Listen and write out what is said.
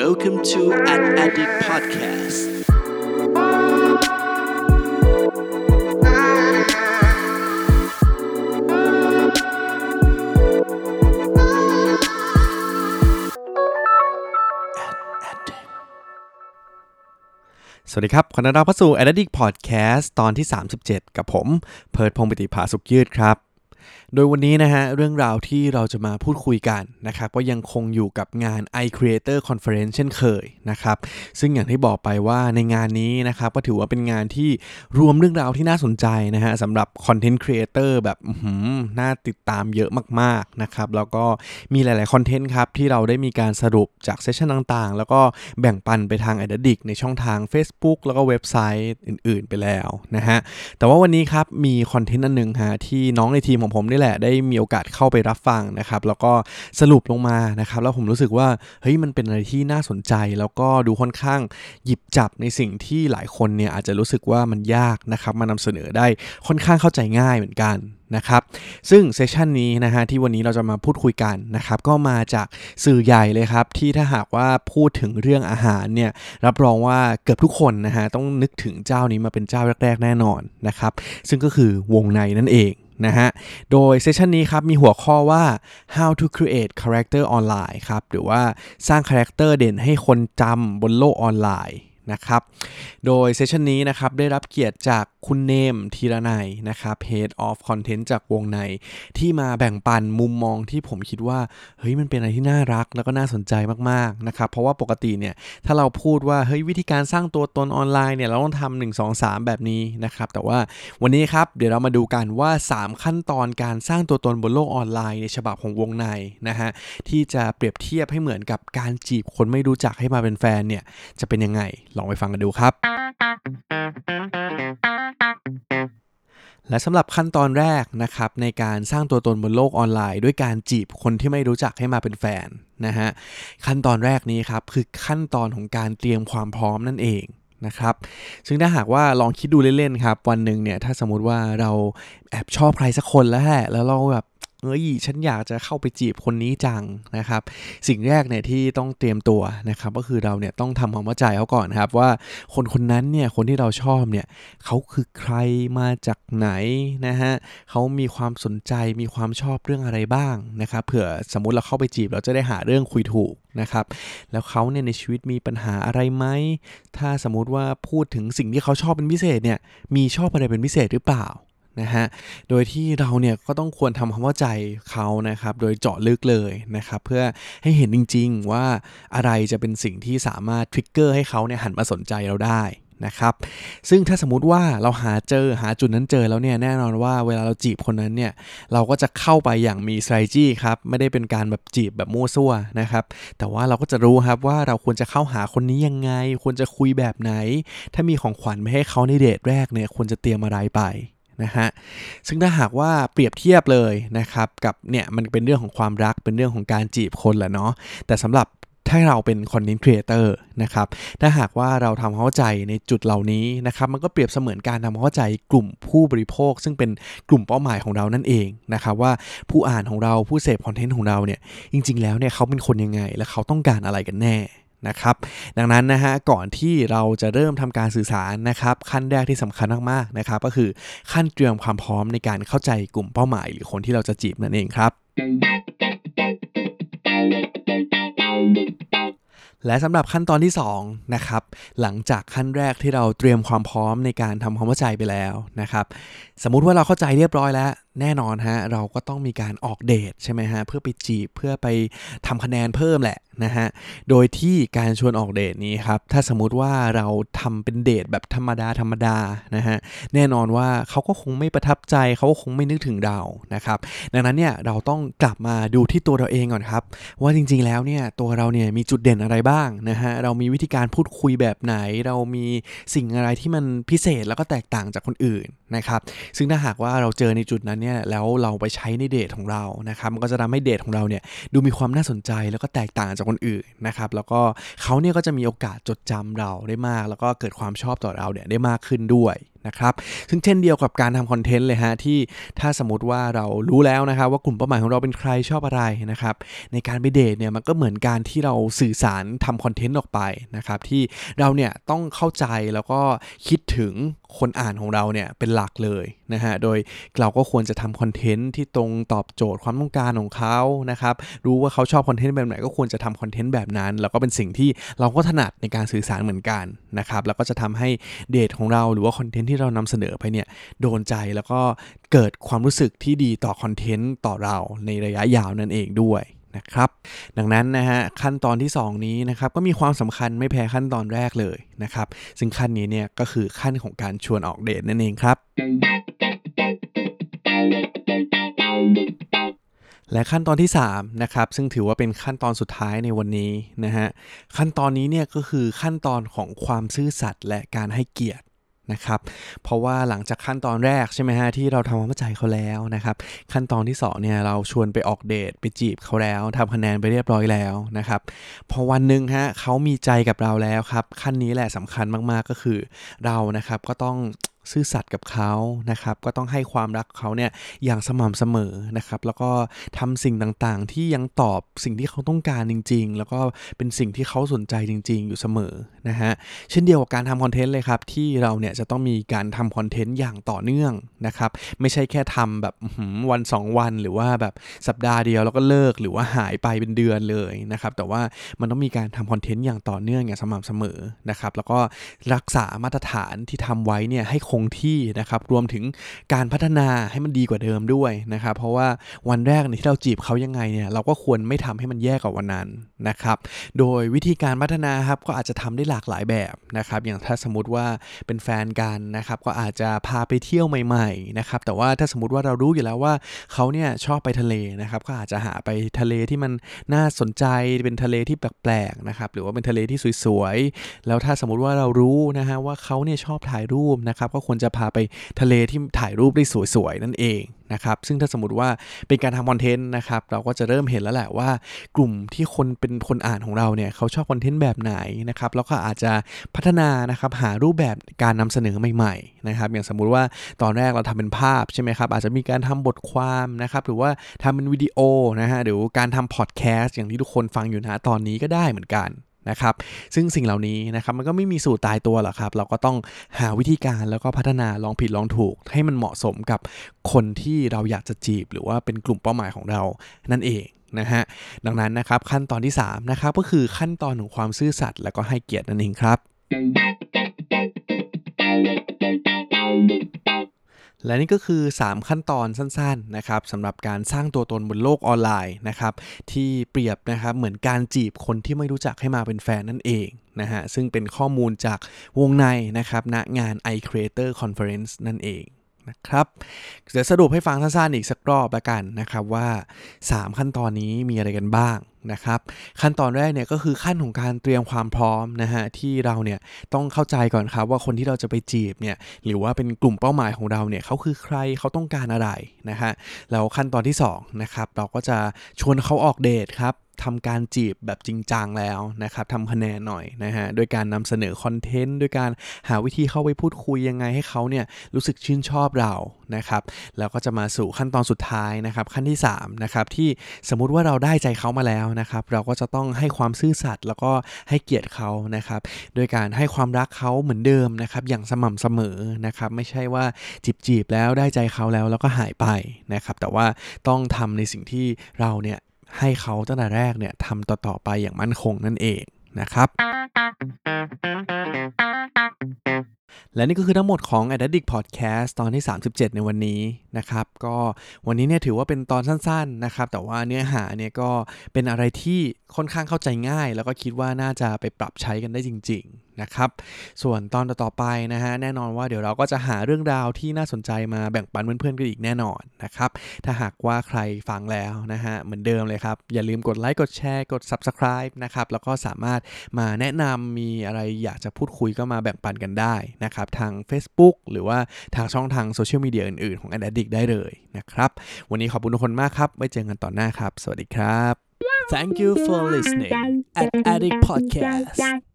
Welcome to an Addict Podcast สวัสดีครับขอต้อนรับเข้าสู่ Addict Podcast ตอนที่ 37 กับผม เพิร์ดพงปิติภาสุขยืดครับ โดยวันนี้นะฮะเรื่องราวที่เราจะมาพูดคุยกันนะครับก็ยังคงอยู่กับงาน i Creator Conference เช่นเคยนะครับซึ่งอย่างที่บอกไปว่าในงานนี้นะครับก็ถือว่าเป็นงานที่รวมเรื่องราวที่น่าสนใจนะฮะสำหรับ Content Creator แบบอื้อหือน่าติดตามเยอะมากๆนะครับแล้วก็มีหลายๆคอนเทนต์ครับที่เราได้มีการสรุปจากเซสชันต่างๆ แล้วก็แบ่งปันไปทาง a d d i c t ในช่องทาง Facebook แล้วก็เว็บไซต์อื่น ๆ ไปแล้วนะฮะแต่ว่าวันนี้ครับมีคอนเทนต์อันหนึ่งฮะที่น้องในทีมของผมนี่แหละได้มีโอกาสเข้าไปรับฟังนะครับ แล้วก็สรุปลงมานะครับ แล้วผมรู้สึกว่าเฮ้ยมันเป็นอะไรที่น่าสนใจ แล้วก็ดูค่อนข้างหยิบจับในสิ่งที่หลายคนเนี่ยอาจจะรู้สึกว่ามันยากนะครับมานำเสนอได้ค่อนข้างเข้าใจง่ายเหมือนกันนะครับซึ่งเซสชันนี้นะฮะที่วันนี้เราจะมาพูดคุยกันนะครับก็มาจากสื่อใหญ่เลยครับที่ถ้าหากว่าพูดถึงเรื่องอาหารเนี่ยรับรองว่าเกือบทุกคนนะฮะต้องนึกถึงเจ้านี้มาเป็นเจ้าแรก ๆ แน่นอนนะครับซึ่งก็คือวงในนั่นเอง นะฮะ โดย session นี้ครับมีหัวข้อว่า how to create character online ครับ หรือว่าสร้าง character เด่นให้คนจำบนโลกออนไลน์ นะครับ โดย session นี้นะครับได้รับเกียรติจากคุณเนมธีรนัยนะครับ Head of Content จากวงใน ที่มาแบ่งปันมุมมองที่ผมคิดว่า เฮ้ยมันเป็นอะไรที่น่ารักแล้วก็น่าสนใจมากๆนะครับ เพราะว่าปกติเนี่ยถ้าเราพูดว่าเฮ้ยวิธีการสร้างตัวตนออนไลน์เนี่ยเราต้องทำหนึ่งสองสามแบบนี้นะครับ แต่ว่าวันนี้ครับเดี๋ยวเรามาดูกันว่า 3 ขั้นตอนการสร้างตัวตนบนโลกออนไลน์ในฉบับของวงในนะฮะที่จะเปรียบเทียบให้เหมือนกับการจีบคนไม่รู้จักให้มาเป็นแฟนเนี่ยจะเป็นยังไงลองไปฟังกันดูครับ และสำหรับขั้นตอนแรกนะครับในการสร้างตัวตนบนโลกออนไลน์ ด้วยการจีบคนที่ไม่รู้จักให้มาเป็นแฟนนะฮะขั้นตอนแรกนี้ครับคือขั้นตอนของการเตรียมความพร้อมนั่นเองนะครับซึ่งถ้าหากว่าลองคิดดูเล่นๆครับ วันหนึ่งเนี่ยถ้าสมมติว่าเราแอบชอบใครสักคนแล้วแหละแล้วเราแบบ เอ้ยฉันอยากจะเข้าไปจีบคนนี้จังนะครับ สิ่งแรกเนี่ยที่ต้องเตรียมตัวนะครับ ก็คือเราเนี่ยต้องทำความเข้าใจเขาก่อนครับว่าคนคนนั้นเนี่ยคนที่เราชอบเนี่ยเขาคือใครมาจากไหนนะฮะเขามีความสนใจมีความชอบเรื่องอะไรบ้างนะครับเผื่อสมมุติเราเข้าไปจีบเราจะได้หาเรื่องคุยถูกนะครับแล้วเขาเนี่ยในชีวิตมีปัญหาอะไรไหมถ้าสมมุติว่าพูดถึงสิ่งที่เขาชอบเป็นพิเศษเนี่ยมีชอบอะไรเป็นพิเศษหรือเปล่า นะฮะ โดยที่เราเนี่ยก็ต้องควรทำความเข้าใจเขานะครับ โดยเจาะลึกเลยนะครับ เพื่อให้เห็นจริง ๆ ว่าอะไรจะเป็นสิ่งที่สามารถทริกเกอร์ให้เขาเนี่ยหันมาสนใจเราได้นะครับ ซึ่งถ้าสมมติว่าเราหาเจอหาจุดนั้นเจอแล้วเนี่ยแน่นอนว่าเวลาเราจีบคนนั้นเนี่ยเราก็จะเข้าไปอย่างมี strategy ครับไม่ได้เป็นการแบบจีบแบบมั่วซั่วนะครับแต่ว่าเราก็จะรู้ครับว่าเราควรจะเข้าหาคนนี้ยังไง ควรจะคุยแบบไหน ถ้ามีของขวัญไปให้เขาในเดทแรกเนี่ยควรจะเตรียมอะไรไป นะฮะซึ่งถ้าหากว่าเปรียบเทียบเลยนะครับกับเนี่ยมันเป็นเรื่องของความรักเป็นเรื่องของการจีบคนแหละเนาะแต่สำหรับถ้าเราเป็นคอนเทนต์ครีเอเตอร์นะครับ ถ้าหากว่าเราทำเข้าใจในจุดเหล่านี้นะครับ มันก็เปรียบเสมือนการทำเข้าใจกลุ่มผู้บริโภค ซึ่งเป็นกลุ่มเป้าหมายของเรานั่นเองนะครับว่าผู้อ่านของเราผู้เสพคอนเทนต์ของเราเนี่ยจริง ๆ แล้วเนี่ยเขาเป็นคนยังไง และเขาต้องการอะไรกันแน่ นะครับ ดังนั้นนะฮะก่อนที่เราจะเริ่มทำการสื่อสารนะครับขั้นแรกที่สำคัญมากๆนะครับก็คือขั้นเตรียมความพร้อมในการเข้าใจกลุ่มเป้าหมาย หรือคนที่เราจะจีบนั่นเองครับและสำหรับขั้นตอนที่2นะครับหลังจากขั้นแรกที่เราเตรียมความพร้อมในการทำความเข้าใจไปแล้วนะครับ สมมุติว่าเราเข้าใจเรียบร้อยแล้ว แน่นอนฮะเราก็ต้องมีการออกเดทใช่ไหมฮะเพื่อไปจีบเพื่อไปทำคะแนนเพิ่มแหละนะฮะโดยที่การชวนออกเดทนี้ครับถ้าสมมุติว่าเราทำเป็นเดทแบบธรรมดาธรรมดานะฮะแน่นอนว่าเขาก็คงไม่ประทับใจเขาก็คงไม่นึกถึงเรานะครับดังนั้นเนี่ยเราต้องกลับมาดูที่ตัวเราเองก่อนครับ ว่าจริงๆแล้วเนี่ยตัวเราเนี่ยมีจุดเด่นอะไรบ้างนะฮะเรามีวิธีการพูดคุยแบบไหน เรามีสิ่งอะไรที่มันพิเศษแล้วก็แตกต่างจากคนอื่นนะครับซึ่งถ้าหากว่าเราเจอในจุดนั้นเนี่ยแล้วเราไปใช้ในเดทของเรานะครับมันก็จะทำให้เดทของเราเนี่ยดูมีความน่าสนใจแล้วก็แตกต่างจากคนอื่นนะครับแล้วก็เขาเนี่ยก็จะมีโอกาสจดจำเราได้มาก แล้วก็เกิดความชอบต่อเราเนี่ยได้มากขึ้นด้วย นะครับซึ่งเช่นเดียวกับการทำคอนเทนต์เลยฮะที่ถ้าสมมติว่าเรารู้แล้วนะครับว่ากลุ่มเป้าหมายของเราเป็นใครชอบอะไรนะครับในการไปเดทเนี่ยมันก็เหมือนการที่เราสื่อสารทำคอนเทนต์ออกไปนะครับที่เราเนี่ยต้องเข้าใจแล้วก็คิดถึงคนอ่านของเราเนี่ยเป็นหลักเลยนะฮะโดยเราก็ควรจะทำคอนเทนต์ที่ตรงตอบโจทย์ความต้องการของเขานะครับรู้ว่าเขาชอบคอนเทนต์แบบไหนก็ควรจะทำคอนเทนต์แบบนั้น แล้วก็เป็นสิ่งที่เราก็ถนัดในการสื่อสารเหมือนกันนะครับแล้วก็จะทำให้เดทของเราหรือว่าคอนเทนต์ที่เรานำเสนอไปเนี่ยโดนใจแล้วก็เกิดความรู้สึกที่ดีต่อคอนเทนต์ต่อเราในระยะยาวนั่นเองด้วยนะครับดังนั้นนะฮะขั้นตอนที่ 2 นี้นะครับก็มีความสำคัญไม่แพ้ขั้นตอนแรกเลยนะครับซึ่งขั้นนี้เนี่ยก็คือขั้นของการชวนออกเดทนั่นเองครับและขั้นตอนที่3นะครับซึ่งถือว่าเป็นขั้นตอนสุดท้ายในวันนี้นะฮะขั้นตอนนี้เนี่ยก็คือขั้นตอนของความซื่อสัตย์และการให้เกียรติ นะครับ เพราะว่าหลังจากขั้นตอนแรกใช่ไหมฮะที่เราทำความเข้าใจเขาแล้วนะครับ ขั้นตอนที่2เนี่ยเราชวนไปออกเดทไปจีบเขาแล้วทำคะแนนไปเรียบร้อยแล้วนะครับ พอวันหนึ่งฮะเขามีใจกับเราแล้วครับ ขั้นนี้แหละสำคัญมากๆก็คือเรานะครับก็ต้อง ซื่อสัตย์กับเขานะครับ ก็ต้องให้ความรักเขาเนี่ยอย่างสม่ำเสมอนะครับ แล้วก็ทำสิ่งต่างๆ ที่ยังตอบสิ่งที่เขาต้องการจริง ๆ แล้วก็เป็นสิ่งที่เขาสนใจจริง ๆ อยู่เสมอนะฮะเช่นเดียวกับการทำคอนเทนต์เลยครับ ที่เราเนี่ยจะต้องมีการทำคอนเทนต์อย่างต่อเนื่องนะครับ ไม่ใช่แค่ทำแบบวัน 2 วันหรือว่าแบบสัปดาห์เดียวแล้วก็เลิกหรือว่าหายไปเป็นเดือนเลยนะครับ แต่ว่ามันต้องมีการทำคอนเทนต์อย่างต่อเนื่องอย่างสม่ำเสมอนะครับ แล้วก็รักษามาตรฐานที่ทำไว้เนี่ยให้คงที่นะครับรวมถึงการพัฒนาให้มันดีกว่าเดิมด้วยนะครับเพราะว่าวันแรกที่เราจีบเขายังไงเนี่ยเราก็ควรไม่ทำให้มันแย่กว่าวันนั้นนะครับโดยวิธีการพัฒนาครับก็อาจจะทำได้หลากหลายแบบนะครับอย่างถ้าสมมติว่าเป็นแฟนกันนะครับก็อาจจะพาไปเที่ยวใหม่ๆนะครับแต่ว่าถ้าสมมติว่าเรารู้อยู่แล้วว่าเขาเนี่ยชอบไปทะเลนะครับก็อาจจะหาไปทะเลที่มันน่าสนใจเป็นทะเลที่แปลกๆนะครับหรือว่าเป็นทะเลที่สวยๆแล้วถ้าสมมติว่าเรารู้นะฮะว่าเขาเนี่ยชอบถ่ายรูปนะครับก็ควรจะพาไปทะเลที่ถ่ายรูปได้สวยๆ นั่นเองนะครับ ซึ่งถ้าสมมติว่าเป็นการทำคอนเทนต์นะครับ เราก็จะเริ่มเห็นแล้วแหละว่า กลุ่มที่คนเป็นคนอ่านของเราเนี่ยเขาชอบคอนเทนต์แบบไหนนะครับ แล้วก็อาจจะพัฒนานะครับหารูปแบบการนำเสนอใหม่ๆนะครับ อย่างสมมุติว่าตอนแรกเราทำเป็นภาพใช่ไหมครับ อาจจะมีการทำบทความนะครับ หรือว่าทำเป็นวิดีโอนะฮะ หรือการทำพอดแคสต์อย่างที่ทุกคนฟังอยู่นะตอนนี้ก็ได้เหมือนกัน นะครับ ซึ่งสิ่งเหล่านี้นะครับมันก็ไม่มีสูตรตายตัวหรอกครับ เราก็ต้องหาวิธีการแล้วก็พัฒนาลองผิดลองถูก ให้มันเหมาะสมกับคนที่เราอยากจะจีบ หรือว่าเป็นกลุ่มเป้าหมายของเรานั่นเองนะฮะดังนั้นนะครับขั้นตอนที่3นะครับก็คือขั้นตอนของความซื่อสัตย์แล้วก็ให้เกียรตินั่นเองครับ และนี่ก็คือ 3 ขั้นตอนสั้นๆนะครับสำหรับการสร้างตัวตนบนโลกออนไลน์นะครับที่เปรียบนะครับเหมือนการจีบคนที่ไม่รู้จักให้มาเป็นแฟนนั่นเองนะฮะซึ่งเป็นข้อมูลจากวงในนะครับณงาน iCreator Conference นั่นเอง นะครับจะสรุปให้ฟังสั้นๆอีกสักรอบละกันนะครับว่า 3 ขั้นตอนนี้มีอะไรกันบ้างนะครับขั้นตอนแรกเนี่ยก็คือขั้นของการเตรียมความพร้อมนะฮะที่เราเนี่ยต้องเข้าใจก่อนครับว่าคนที่เราจะไปจีบเนี่ยหรือว่าเป็นกลุ่มเป้าหมายของเราเนี่ยเขาคือใครเขาต้องการอะไรนะฮะแล้วขั้นตอนที่2นะครับเราก็จะชวนเขาออกเดทครับ ทำการจีบแบบจริงจังแล้วนะครับทำคะแนนหน่อยนะฮะโดยการนำเสนอคอนเทนต์ด้วยการหาวิธีเข้าไปพูดคุยยังไงให้เขาเนี่ยรู้สึกชื่นชอบเรานะครับแล้วก็จะมาสู่ขั้นตอนสุดท้ายนะครับขั้นที่3นะครับที่สมมุติว่าเราได้ใจเขามาแล้วนะครับเราก็จะต้องให้ความซื่อสัตย์แล้วก็ให้เกียรติเขานะครับโดยการให้ความรักเขาเหมือนเดิมนะครับอย่างสม่ำเสมอนะครับไม่ใช่ว่าจีบจีบแล้วได้ใจเขาแล้วแล้วก็หายไปนะครับแต่ว่าต้องทำในสิ่งที่เราเนี่ย ให้เขาตั้งแต่แรกเนี่ยทำต่อๆไปอย่างมั่นคงนั่นเองนะครับ และนี่ก็คือทั้งหมดของ a d d i c t Podcast ตอนที่ 37 ในวันนี้นะครับ ก็วันนี้เนี่ยถือว่าเป็นตอนสั้นๆนะครับ แต่ว่าเนื้อหาเนี่ยก็เป็นอะไรที่ค่อนข้างเข้าใจง่าย แล้วก็คิดว่าน่าจะไปปรับใช้กันได้จริง ๆนะครับ ส่วนตอนต่อไปนะฮะแน่นอนว่าเดี๋ยวเราก็จะหาเรื่องราวที่น่าสนใจมาแบ่งปันเพื่อนๆกันอีกแน่นอนนะครับ ถ้าหากว่าใครฟังแล้วนะฮะเหมือนเดิมเลยครับ อย่าลืมกดไลค์กดแชร์กด Subscribe นะครับแล้วก็สามารถมาแนะนำมีอะไรอยากจะพูดคุยก็มาแบ่งปันกันได้นะครับทาง Facebook หรือว่าทางช่องทางโซเชียลมีเดียอื่นๆของ a d d i c t ได้เลยนะครับ วันนี้ขอบคุณทุกคนมากครับ ไว้เจอกันตอนหน้าครับ สวัสดีครับ Thank you for listening at Addict Podcast.